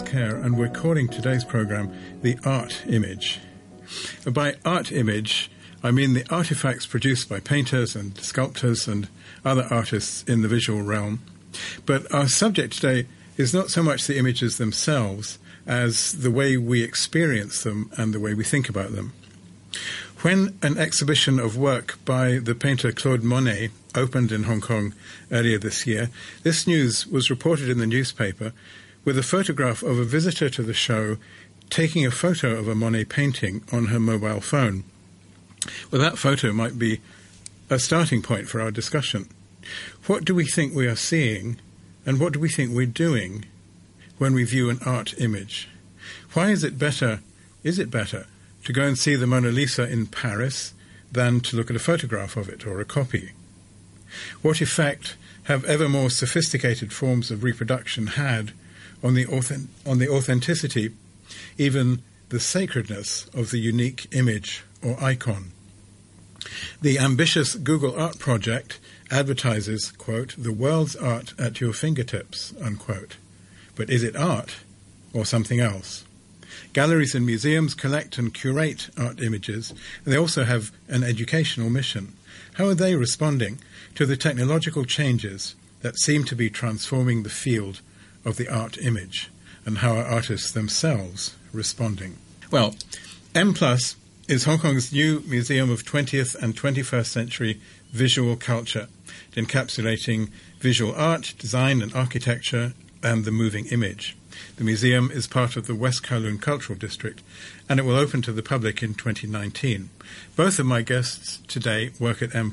Kerr, and we're calling today's program The Art Image. By art image, I mean the artifacts produced by painters and sculptors and other artists in the visual realm. But our subject today is not so much the images themselves as the way we experience them and the way we think about them. When an exhibition of work by the painter Claude Monet opened in Hong Kong earlier this year, this news was reported in the newspaper with a photograph of a visitor to the show taking a photo of a Monet painting on her mobile phone. Well, that photo might be a starting point for our discussion. What do we think we are seeing, and what do we think we're doing when we view an art image? Why is it better, is it better, to go and see the Mona Lisa in Paris than to look at a photograph of it or a copy? What effect have ever more sophisticated forms of reproduction had on the, authentic, on the authenticity, even the sacredness of the unique image or icon? The ambitious Google Art Project advertises, quote, the world's art at your fingertips, unquote. But is it art or something else? Galleries and museums collect and curate art images, and they also have an educational mission. How are they responding to the technological changes that seem to be transforming the field of the art image, and how are artists themselves responding? Well, M Plus is Hong Kong's new museum of 20th and 21st century visual culture, encapsulating visual art, design, and architecture, and the moving image. The museum is part of the West Kowloon Cultural District, and it will open to the public in 2019. Both of my guests today work at M+.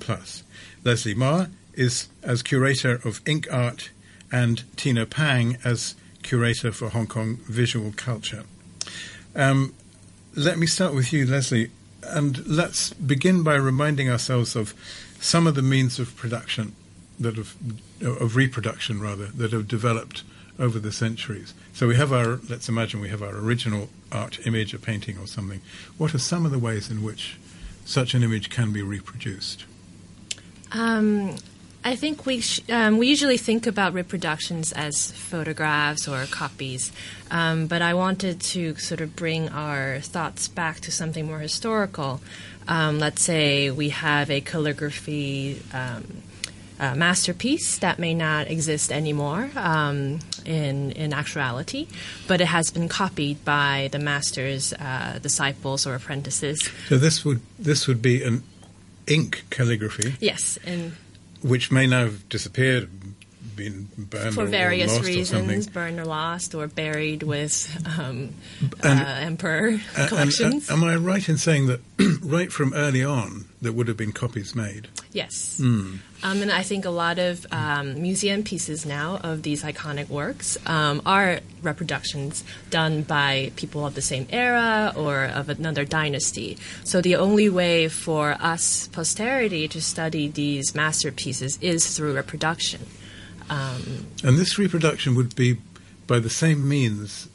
Leslie Ma is as curator of ink art, and Tina Pang as curator for Hong Kong visual culture. Um, let me start with you, Leslie, and let's begin by reminding ourselves of some of the means of production that have, of reproduction rather, that have developed over the centuries. So we have our, let's imagine we have our original art image, a painting or something. What are some of the ways in which such an image can be reproduced? Um, I think we sh- um, we usually think about reproductions as photographs or copies, um, but I wanted to sort of bring our thoughts back to something more historical. Um, let's say we have a calligraphy um, uh, masterpiece that may not exist anymore um, in in actuality, but it has been copied by the master's uh, disciples or apprentices. So this would this would be an ink calligraphy. Yes, and which may now have disappeared, been burned for or, various reasons, burned or lost, or buried with um, and, uh, emperor collections. And, am I right in saying that right from early on there would have been copies made? Yes. Mm. Um, and I think a lot of um, museum pieces now of these iconic works um, are reproductions done by people of the same era or of another dynasty. So the only way for us, posterity, to study these masterpieces is through reproduction. Um, and this reproduction would be by the same means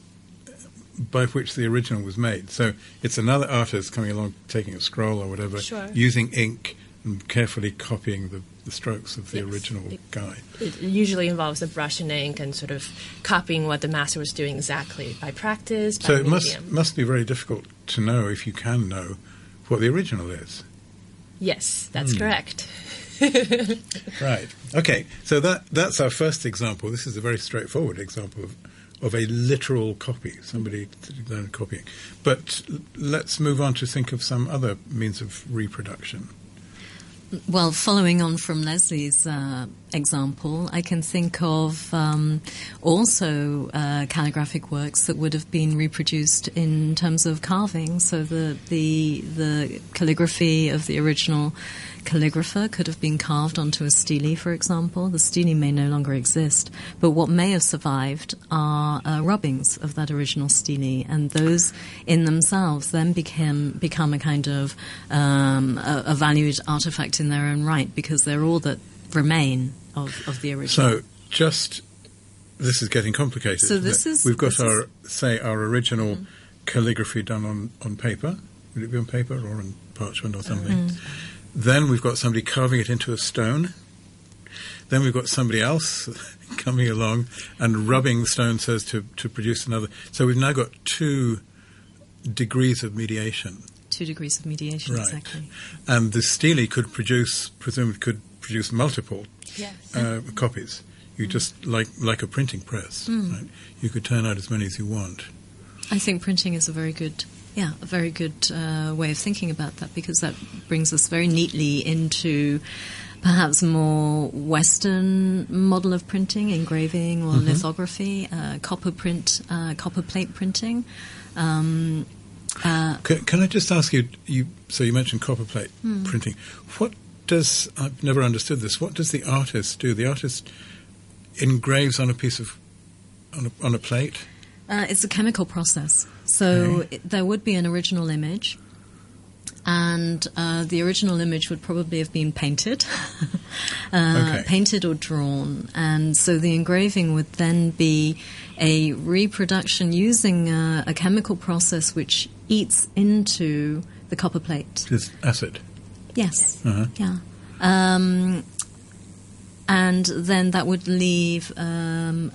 by which the original was made. So it's another artist coming along, taking a scroll or whatever, sure. using ink and carefully copying the, the strokes of the yes. original it, guy. It usually involves a brush and ink and sort of copying what the master was doing exactly by practice. By so it must must be very difficult to know if you can know what the original is. Yes, that's mm. correct. right. Okay. So that that's our first example. This is a very straightforward example of of a literal copy, somebody done copying. But let's move on to think of some other means of reproduction. Well, following on from Leslie's uh, example, I can think of um, also uh, calligraphic works that would have been reproduced in terms of carving. So the the the calligraphy of the original calligrapher could have been carved onto a stele, for example. The stele may no longer exist, but what may have survived are uh, rubbings of that original stele, and those in themselves then became become a kind of um, a, a valued artifact in their own right because they're all that remain of, of the original. So just this is getting complicated. So this is we've got our is, say our original mm. calligraphy done on, on paper. Would it be on paper or on parchment or something? Mm. Then we've got somebody carving it into a stone. Then we've got somebody else coming along and rubbing the stone so as to, to produce another. So we've now got two degrees of mediation. Two degrees of mediation, Right. exactly. And the stele could produce, presumably could produce multiple Yes. uh, copies. You just, like, like a printing press, right? You could turn out as many as you want. I think printing is a very good, yeah, a very good uh, way of thinking about that because that brings us very neatly into perhaps more Western model of printing, engraving or lithography, uh, copper print, uh, copper plate printing. Um, uh, Can, can I just ask you, you? So you mentioned copper plate printing. What does I've never understood this? What does the artist do? The artist engraves on a piece of on a, on a plate. Uh, it's a chemical process. So Okay. it, there would be an original image, and uh, the original image would probably have been painted, uh, Okay. painted or drawn, and so the engraving would then be a reproduction using uh, a chemical process which eats into the copper plate. It's acid. Yes. Uh-huh. Yeah. Um, and then that would leave, um,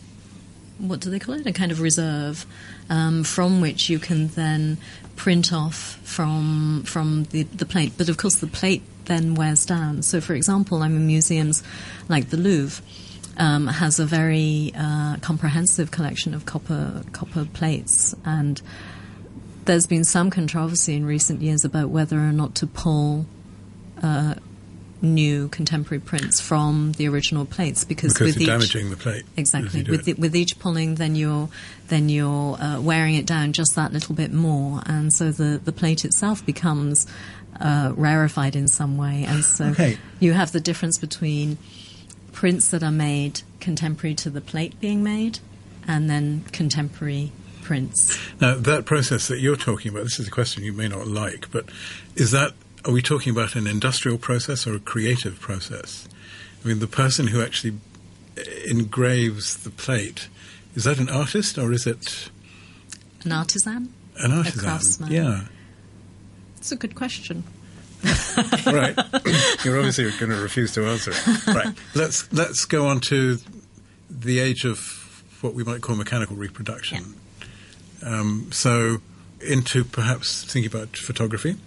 what do they call it? A kind of reserve um, from which you can then print off from from the, the plate. But of course, the plate then wears down. So, for example, I'm in museums like the Louvre. Um, has a very uh, comprehensive collection of copper copper plates, and there's been some controversy in recent years about whether or not to pull uh, new contemporary prints from the original plates because, Because with you're each damaging the plate. exactly with the, with each pulling, then you're then you're uh, wearing it down just that little bit more, and so the the plate itself becomes uh, rarefied in some way, and so Okay. you have the difference between prints that are made contemporary to the plate being made, and then contemporary prints. Now, that process that you're talking about, this is a question you may not like, but is that, are we talking about an industrial process or a creative process? I mean, the person who actually uh, engraves the plate, is that an artist or is it An artisan? an artisan? craftsman. Yeah. It's a good question. right, You're obviously going to refuse to answer it. Right. Let's, let's go on to the age of what we might call mechanical reproduction. Um, so, into perhaps thinking about photography.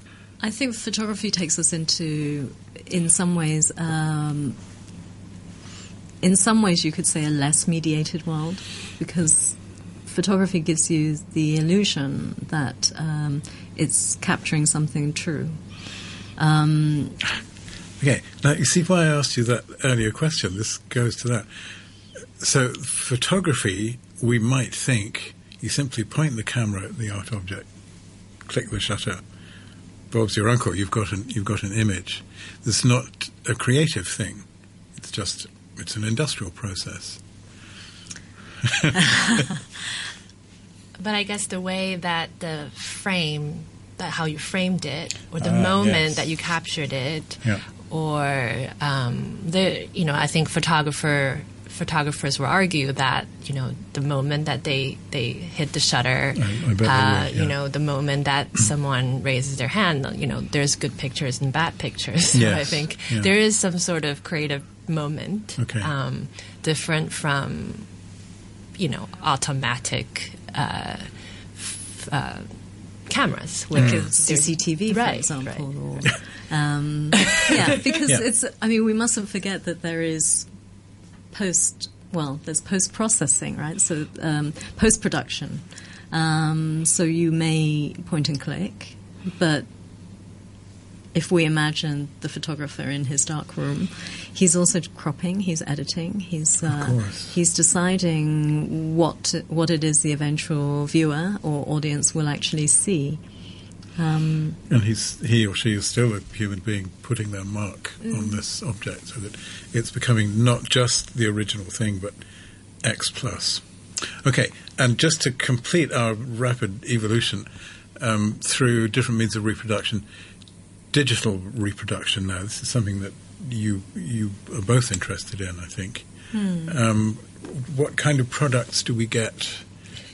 I think photography takes us into, in some ways, um, in some ways, you could say a less mediated world because photography gives you the illusion that um, it's capturing something true. Um, Okay, now you see why I asked you that earlier question. This goes to that. So, photography, we might think you simply point the camera at the art object, click the shutter. Bob's your uncle. You've got an you've got an image. It's not a creative thing. It's just it's an industrial process. But I guess the way that the frame, that how you framed it, or the Ah, moment yes. that you captured it, Yeah. or um, the you know, I think photographer photographers will argue that you know the moment that they they hit the shutter, I- I bet they uh, would, you know, the moment that someone raises their hand, you know, there's good pictures and bad pictures. So I think yeah. there is some sort of creative moment, Okay. um, different from you know automatic uh, f- uh, cameras like a CCTV, for Right, example. Or, um, yeah, because Yeah. it's. I mean, we mustn't forget that there is post. Well, there's post processing, right? So um, post production. Um, so you may point and click, but if we imagine the photographer in his dark room, he's also cropping, he's editing, he's uh, he's deciding what what it is the eventual viewer or audience will actually see. Um, And he's he or she is still a human being putting their mark on this object, so that it's becoming not just the original thing, but X plus. Okay, and just to complete our rapid evolution um, through different means of reproduction, digital reproduction. Now, this is something that you you are both interested in, I think. Um, what kind of products do we get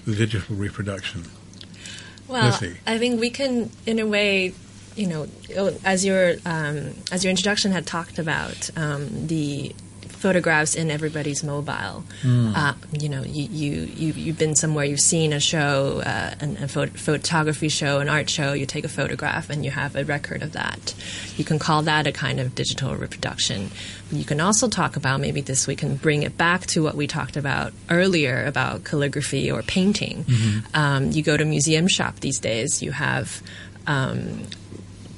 with digital reproduction? Well. I think we can, in a way, you know, as your um, as your introduction had talked about, um, the photographs in everybody's mobile. Hmm. Uh, you know, you, you, you, you've been somewhere, you've seen a show, uh, an, a pho- photography show, an art show, you take a photograph and you have a record of that. You can call that a kind of digital reproduction. You can also talk about, maybe this we can bring it back to what we talked about earlier about calligraphy or painting. Um, you go to museum shop these days, you have um,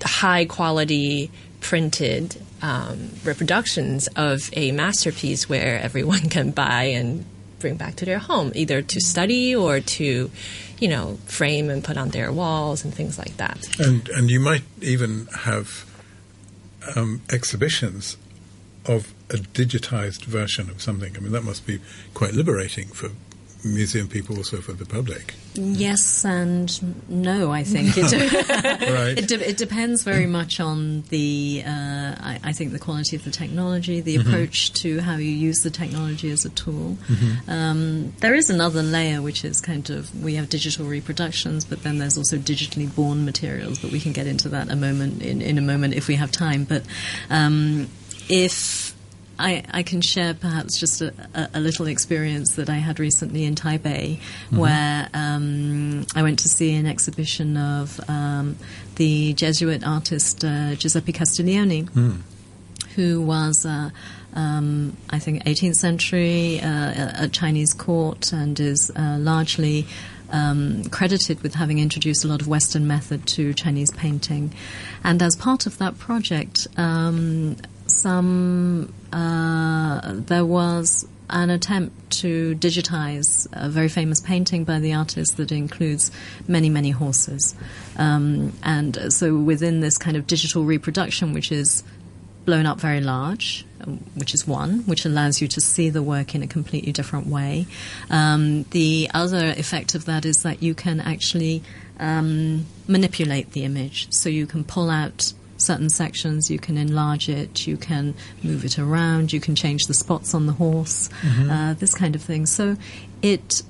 high quality printed um, reproductions of a masterpiece where everyone can buy and bring back to their home, either to study or to, you know, frame and put on their walls and things like that. And and you might even have um, exhibitions of a digitized version of something. I mean, that must be quite liberating for museum people, also for the public. Yes and no, I think. It, Right. it, de- it depends very much on the, uh, I, I think, the quality of the technology, the approach to how you use the technology as a tool. Um, there is another layer, which is kind of, we have digital reproductions, but then there's also digitally born materials, but we can get into that a moment in, in a moment if we have time. But um, if I, I can share perhaps just a, a, little experience that I had recently in Taipei, where um, I went to see an exhibition of um, the Jesuit artist uh, Giuseppe Castiglione, who was. Uh, um, I think 18th century uh, a Chinese court and is uh, largely um, credited with having introduced a lot of Western method to Chinese painting. And as part of that project, um, some uh, there was an attempt to digitize a very famous painting by the artist that includes many, many horses. Um, and so within this kind of digital reproduction, which is blown up very large, um, which is one, which allows you to see the work in a completely different way. Um, the other effect of that is that you can actually um, manipulate the image. So you can pull out certain sections, you can enlarge it, you can move it around, you can change the spots on the horse, uh, this kind of thing. So it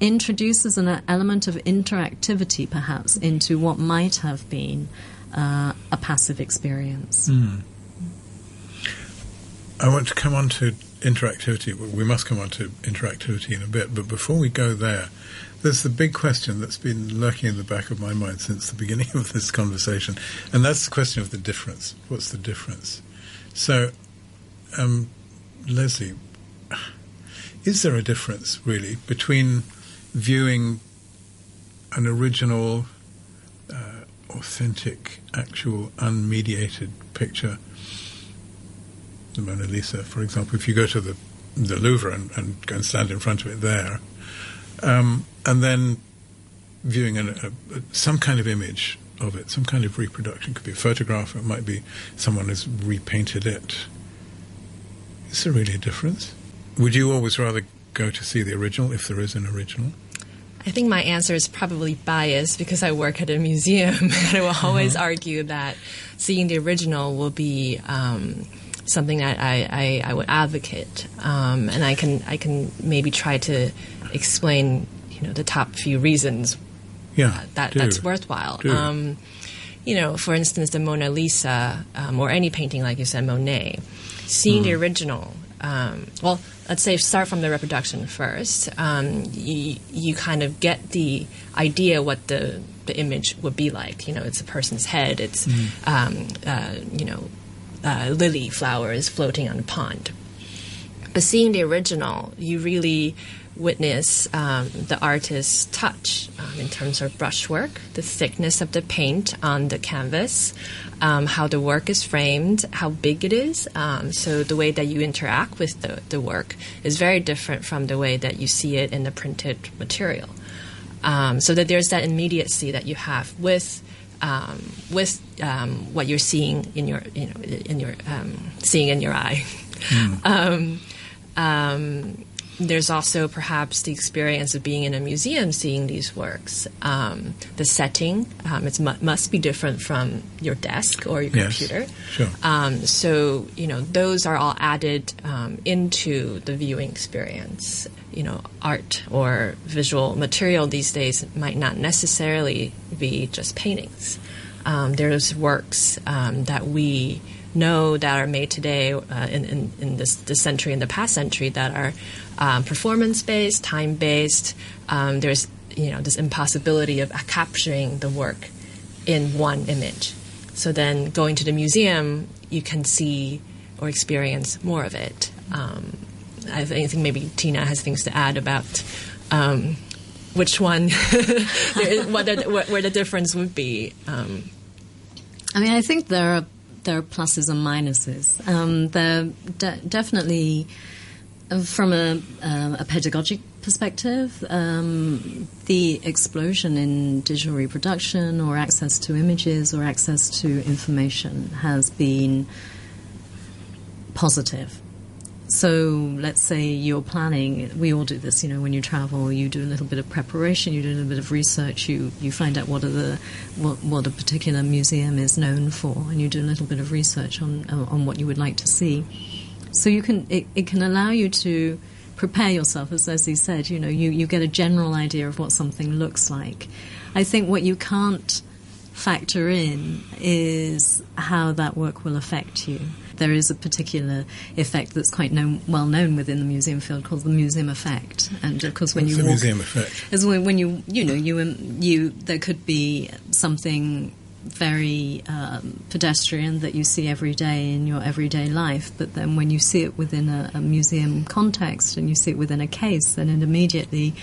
introduces an element of interactivity, perhaps, into what might have been uh, a passive experience. I want to come on to interactivity. We must come on to interactivity in a bit, but before we go there, there's the big question that's been lurking in the back of my mind since the beginning of this conversation, and that's the question of the difference. What's the difference? So, um, Leslie, is there a difference really between viewing an original, uh, authentic, actual, unmediated picture? the Mona Lisa, for example, if you go to the the Louvre and, and go and stand in front of it there, um, and then viewing an, a, a, some kind of image of it, some kind of reproduction, could be a photograph, it might be someone has repainted it. Is there really a difference? Would you always rather go to see the original if there is an original? I think my answer is probably biased because I work at a museum, and I will always argue that seeing the original will be um, something that I, I, I would advocate, um, and I can I can maybe try to explain you know the top few reasons Yeah, that do. that's worthwhile. Um, you know, for instance, the Mona Lisa um, or any painting like you said, Monet, seeing the original. Um, well, let's say start from the reproduction first. Um, you, you kind of get the idea what the the image would be like. You know, it's a person's head. It's um, uh, you know uh, lily flowers floating on a pond. But seeing the original, you really witness um, the artist's touch um, in terms of brushwork, the thickness of the paint on the canvas, um, how the work is framed, how big it is. Um, so the way that you interact with the, the work is very different from the way that you see it in the printed material. Um, so that there's that immediacy that you have with um, with um, what you're seeing in your you know in your um, seeing in your eye. um, um, there's also perhaps the experience of being in a museum, seeing these works. Um, the setting um, it mu- must be different from your desk or your Yes, computer. sure. Um, so you know those are all added um, into the viewing experience. You know, art or visual material these days might not necessarily be just paintings. Um, there's works um, that we know that are made today uh, in, in, in, this, this century and the past century that are um, performance based, time based. Um, there's you know this impossibility of capturing the work in one image. So then going to the museum, you can see or experience more of it. Um, I think maybe Tina has things to add about um, which one, what, the, where the difference would be. Um, I mean, I think there are there are pluses and minuses. Um, there de- definitely, uh, from a, uh, a pedagogic perspective, um, the explosion in digital reproduction or access to images or access to information has been positive. So let's say you're planning, we all do this, you know, when you travel, you do a little bit of preparation, you do a little bit of research, you, you find out what are the what, what a particular museum is known for, and you do a little bit of research on on what you would like to see. So you can it, it can allow you to prepare yourself, as Leslie said, you know, you, you get a general idea of what something looks like. I think what you can't factor in is how that work will affect you there is a particular effect that's quite known, well known within the museum field called the museum effect. And of course, when What's you the walk, museum effect, is when, when you you know you um, you there could be something very um, pedestrian that you see every day in your everyday life, but then when you see it within a, a museum context and you see it within a case, then it immediately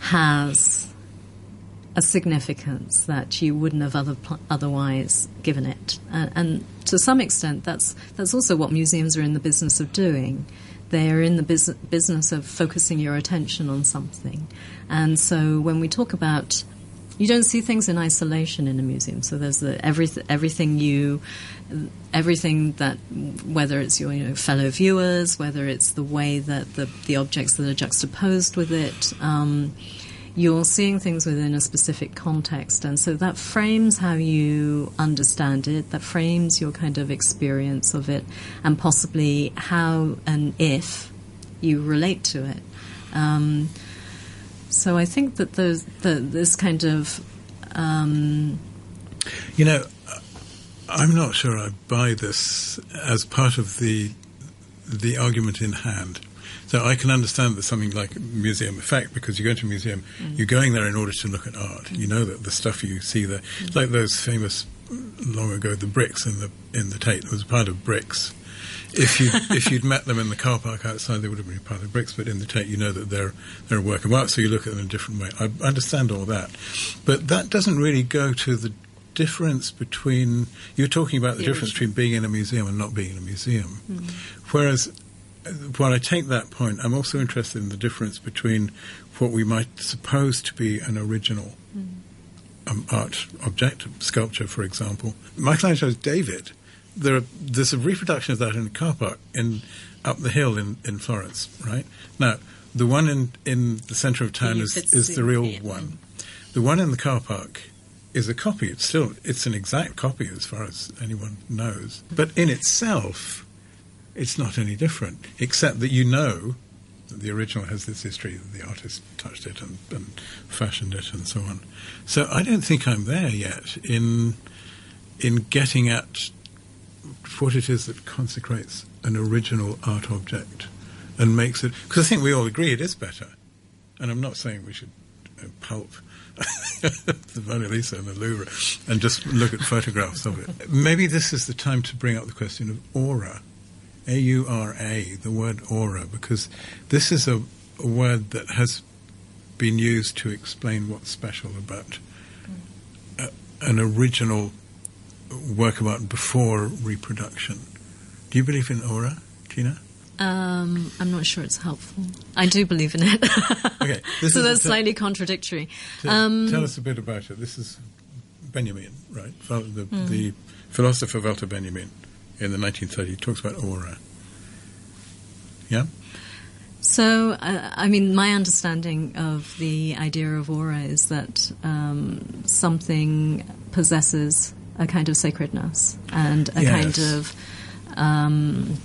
has a significance that you wouldn't have other, otherwise given it. And, and, to some extent, that's, that's also what museums are in the business of doing. They are in the bus- business of focusing your attention on something. And so when we talk about you don't see things in isolation in a museum. So there's the, everything, everything you, everything that, whether it's your you know, fellow viewers, whether it's the way that the, the objects that are juxtaposed with it, um, you're seeing things within a specific context. And so that frames how you understand it, that frames your kind of experience of it, and possibly how and if you relate to it. Um, so I think that those, the, this kind of. Um, you know, I'm not sure I buy this as part of the the argument in hand. So I can understand that something like museum effect because you go to a museum, mm. you're going there in order to look at art. Mm. You know that the stuff you see there, mm. like those famous long ago the bricks in the in the Tate was part of bricks. If you if you'd met them in the car park outside, they would have been part of bricks. But in the Tate, you know that they're they're a work of art, so you look at them in a different way. I understand all that, but that doesn't really go to the difference between you're talking about the, the difference between being in a museum and not being in a museum, mm. whereas while I take that point, I'm also interested in the difference between what we might suppose to be an original mm. um, art object, sculpture, for example. Michelangelo's David, there are, there's a reproduction of that in a car park in, up the hill in, in Florence, right? Now, the one in, in the centre of town is, is the real one. The one in the car park is a copy. It's still it's an exact copy as far as anyone knows. But in itself, it's not any different, except that you know that the original has this history that the artist touched it and, and fashioned it and so on. So I don't think I'm there yet in in getting at what it is that consecrates an original art object and makes it because I think we all agree it is better. And I'm not saying we should uh, pulp the Mona Lisa in the Louvre and just look at photographs of it. Maybe this is the time to bring up the question of aura a U R A, the word aura, because this is a, a, word that has been used to explain what's special about a, an original work of art before reproduction. Do you believe in aura, Tina? Um, I'm not sure it's helpful. I do believe in it. okay, so that's slightly contradictory. Um, tell us a bit about it. This is Benjamin, right? The, mm. the philosopher Walter Benjamin in the 1930s. He talks about aura. Yeah? So, uh, I mean, my understanding of the idea of aura is that um, something possesses a kind of sacredness and a yes. kind of um,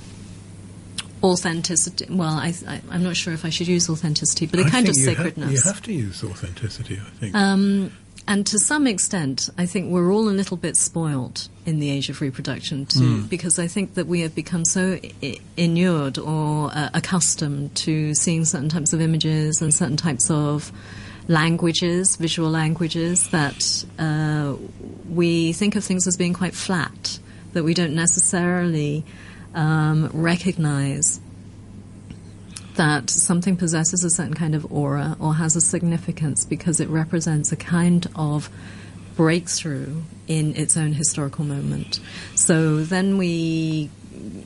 authenticity. Well, I, am not sure if I should use authenticity, but a I kind of you sacredness. Ha- you have to use authenticity, I think. Um, and to some extent, I think we're all a little bit spoiled in the age of reproduction too, mm. because I think that we have become so I- inured or uh, accustomed to seeing certain types of images and certain types of languages, visual languages, that uh, we think of things as being quite flat, that we don't necessarily um, recognize that something possesses a certain kind of aura or has a significance because it represents a kind of breakthrough in its own historical moment. So then we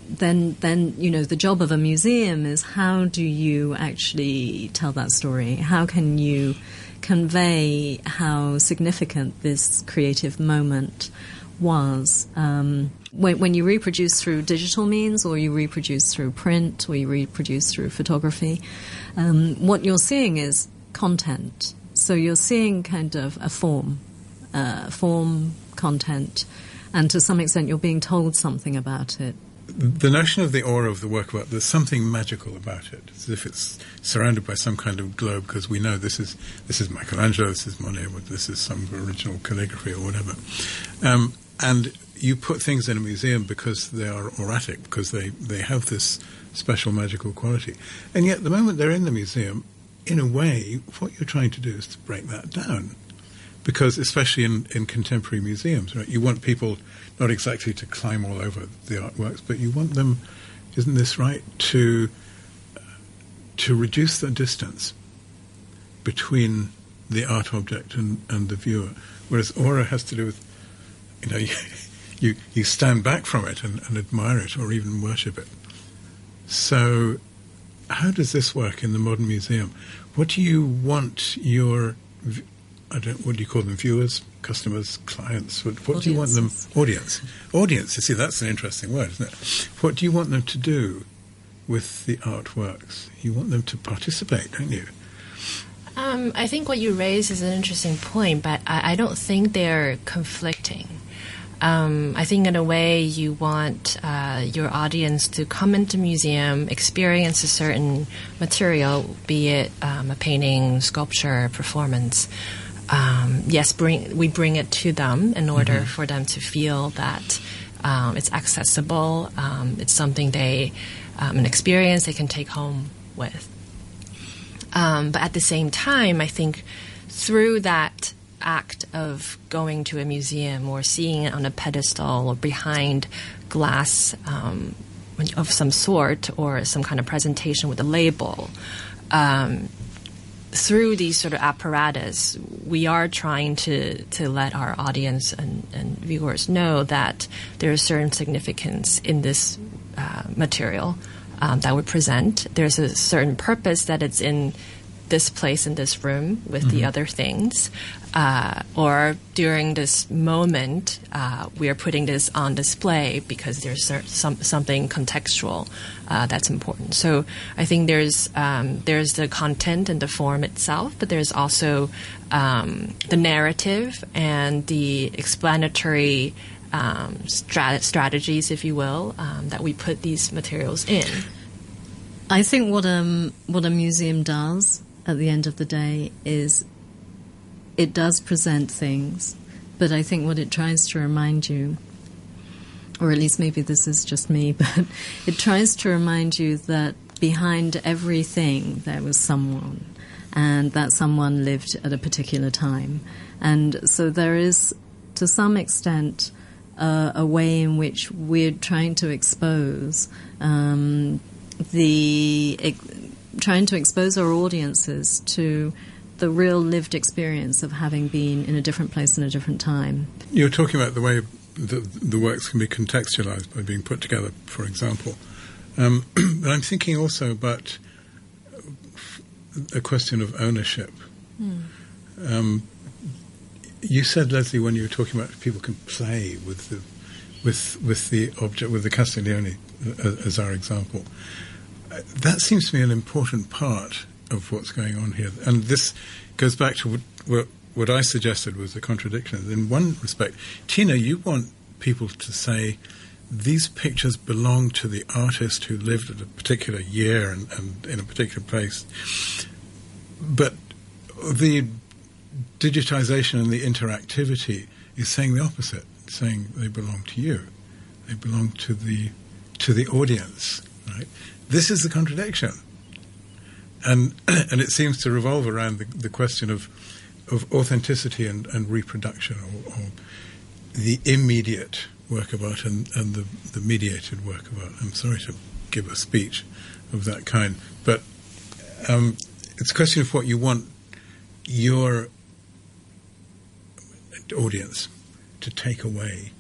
then then you know the job of a museum is how do you actually tell that story? How can you convey how significant this creative moment was? Um, when, when, you reproduce through digital means, or you reproduce through print, or you reproduce through photography, um, what you're seeing is content. So you're seeing kind of a form, uh, form, content, and to some extent you're being told something about it. The notion of the aura of the work of art, there's something magical about it, as if it's surrounded by some kind of globe, because we know this is this is Michelangelo, this is Monet, this is some original calligraphy or whatever. Um, and you put things in a museum because they are auratic, because they, they have this special magical quality. And yet, the moment they're in the museum, in a way, what you're trying to do is to break that down. Because, especially in, in contemporary museums, right, you want people not exactly to climb all over the artworks, but you want them, isn't this right, to, to reduce the distance between the art object and, and the viewer. Whereas aura has to do with, you know, you, you stand back from it and, and admire it or even worship it. So, how does this work in the modern museum? What do you want your, I don't, what do you call them, viewers, customers, clients? What, what do you want them, audience? Audience, you see, that's an interesting word, isn't it? What do you want them to do with the artworks? You want them to participate, don't you? Um, I think what you raise is an interesting point, but I, I don't think they're conflicting. Um, I think in a way you want uh, your audience to come into museum, experience a certain material, be it um, a painting, sculpture, performance. Um, yes, bring we bring it to them in order mm-hmm. for them to feel that um, it's accessible. Um, it's something they um, an experience they can take home with. but at the same time, I think through that act of going to a museum or seeing it on a pedestal or behind glass um, of some sort or some kind of presentation with a label. Um, through these sort of apparatus, we are trying to, to let our audience and, and viewers know that there is certain significance in this uh, material um, that we present. There's a certain purpose that it's in this place in this room with mm-hmm. the other things. Uh, or during this moment, uh, we are putting this on display because there's some, something contextual uh, that's important. So I think there's um, there's the content and the form itself, but there's also um, the narrative and the explanatory um, strat- strategies, if you will, um, that we put these materials in. I think what um what a museum does at the end of the day is it does present things, but I think what it tries to remind you, or at least maybe this is just me, but it tries to remind you that behind everything there was someone, and that someone lived at a particular time. And so there is, to some extent, uh, a way in which we're trying to expose um, the trying to expose our audiences to the real lived experience of having been in a different place in a different time. You're talking about the way the, the works can be contextualized by being put together, for example. Um, but I'm thinking also about a question of ownership. Mm. Um, you said, Leslie, when you were talking about people can play with the with with the object, with the Castiglione uh, as our example that seems to me an important part of what's going on here. And this goes back to what, what, what I suggested was the contradiction. In one respect, Tina, you want people to say, these pictures belong to the artist who lived at a particular year and, and in a particular place. But the digitization and the interactivity is saying the opposite, saying they belong to you, they belong to the to the audience. Right? This is the contradiction, and and it seems to revolve around the, the question of of authenticity and, and reproduction, or, or the immediate work of art and, and the, the mediated work of art. I'm sorry to give a speech of that kind, but um, it's a question of what you want your audience to take away,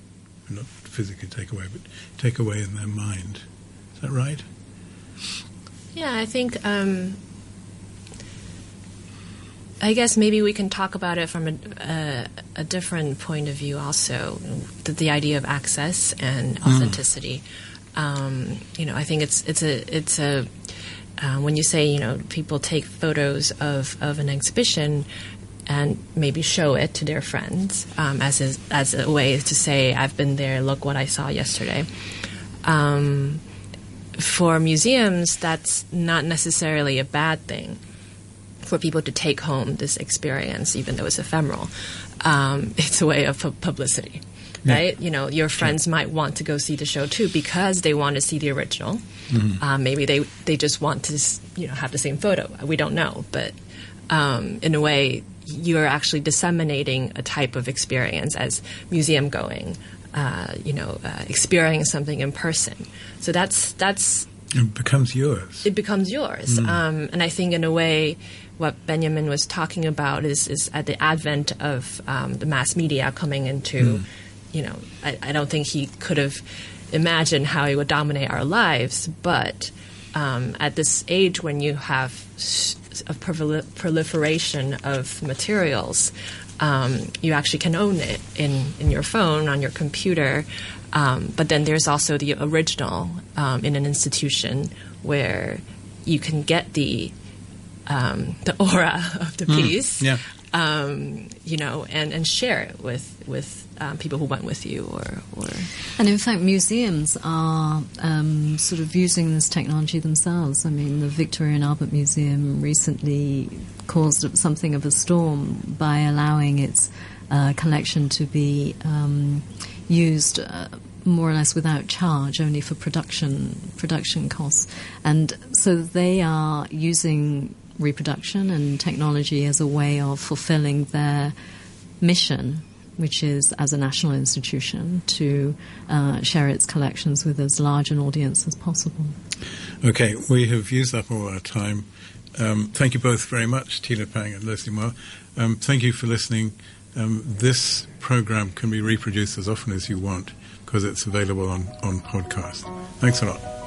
not physically take away, but take away in their mind. Is that right? Yeah, I think. Um, I guess maybe we can talk about it from a, a, a different point of view. Also, the, the idea of access and authenticity. Mm. Um, you know, I think it's it's a it's a uh, when you say you know people take photos of, of an exhibition and maybe show it to their friends um, as a, as a way to say I've been there. Look what I saw yesterday. Um, for museums, that's not necessarily a bad thing for people to take home this experience, even though it's ephemeral. Um, it's a way of pu- publicity right? You know, your friends might want to go see the show too because they want to see the original. Mm-hmm. Um, maybe they they just want to you know have the same photo. We don't know, but um, in a way, you're actually disseminating a type of experience as museum going. Uh, you know, uh, experiencing something in person. So that's that's it becomes yours. It becomes yours, mm. um, and I think in a way, what Benjamin was talking about is is at the advent of um, the mass media coming into. Mm you know, I, I don't think he could have imagined how it would dominate our lives. But um, at this age, when you have a proliferation of materials, um, you actually can own it in, in your phone, on your computer. Um, but then there's also the original um, in an institution where you can get the um, the aura of the mm, piece, yeah. Um, you know, and, and share it with with um, people who went with you or, or, and in fact museums are um, sort of using this technology themselves. I mean the victoria and albert museum recently caused something of a storm by allowing its uh, collection to be um, used uh, more or less without charge, only for production production costs, and so they are using reproduction and technology as a way of fulfilling their mission which is as a national institution to uh, share its collections with as large an audience as possible. Okay, we have used up all our time. Um, thank you both very much, Tina Pang and Leslie Ma. Um, thank you for listening. Um, this program can be reproduced as often as you want because it's available on, on podcast. Thanks a lot.